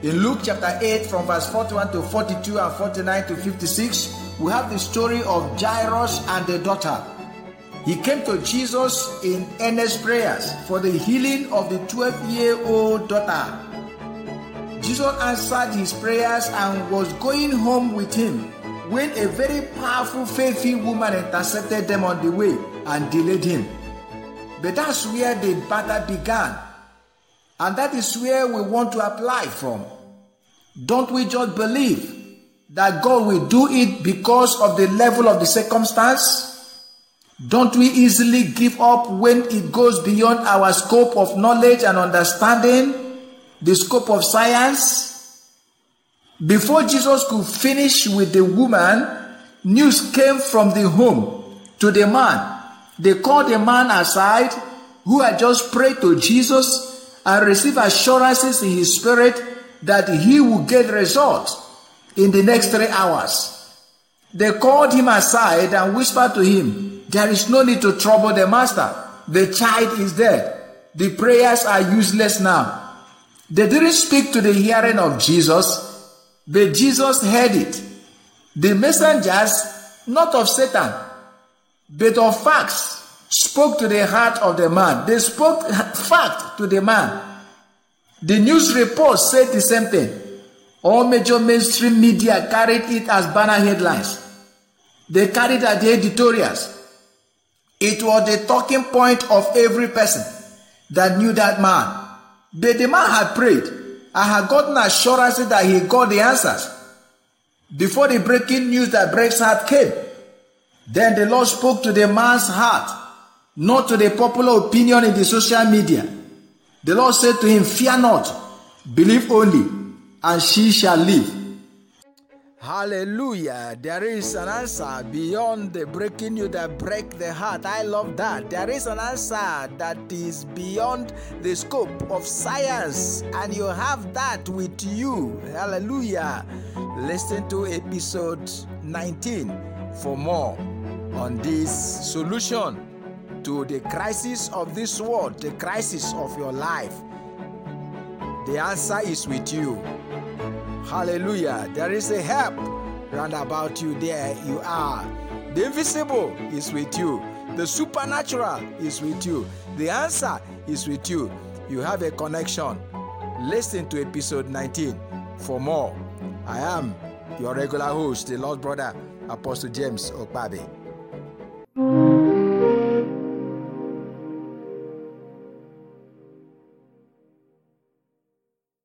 In Luke chapter 8, from verse 41 to 42 and 49 to 56, we have the story of Jairus and the daughter. He came to Jesus in earnest prayers for the healing of the 12 year old daughter. Jesus answered his prayers and was going home with him when a very powerful, faithful woman intercepted them on the way and delayed him. But that's where the battle began. And that is where we want to apply from. Don't we just believe that God will do it because of the level of the circumstance? Don't we easily give up when it goes beyond our scope of knowledge and understanding, the scope of science? Before Jesus could finish with the woman, news came from the home to the man. They called the man aside who had just prayed to Jesus and received assurances in his spirit that he will get results in the next three hours. They called him aside and whispered to him, There is no need to trouble the master. The child is dead. The prayers are useless now. They didn't speak to the hearing of Jesus, but Jesus heard it. The messengers, not of Satan, but of facts, spoke to the heart of the man. They spoke fact to the man. The news report said the same thing. All major mainstream media carried it as banner headlines. They carried at the editorials. It was the talking point of every person that knew that man. But the man had prayed and had gotten assurances that he got the answers. Before the breaking news that breaks heart came, then the Lord spoke to the man's heart, not to the popular opinion in the social media. The Lord said to him, Fear not, believe only, and she shall live. Hallelujah. There is an answer beyond the breaking you that break the heart. I love that. There is an answer that is beyond the scope of science, and you have that with you. Hallelujah. Listen to episode 19 for more on this solution to the crisis of this world, the crisis of your life. The answer is with you. Hallelujah. There is a help round about you. There you are. The invisible is with you. The supernatural is with you. The answer is with you. You have a connection. Listen to episode 19 for more. I am your regular host, the Lord Brother Apostle James Okpabe.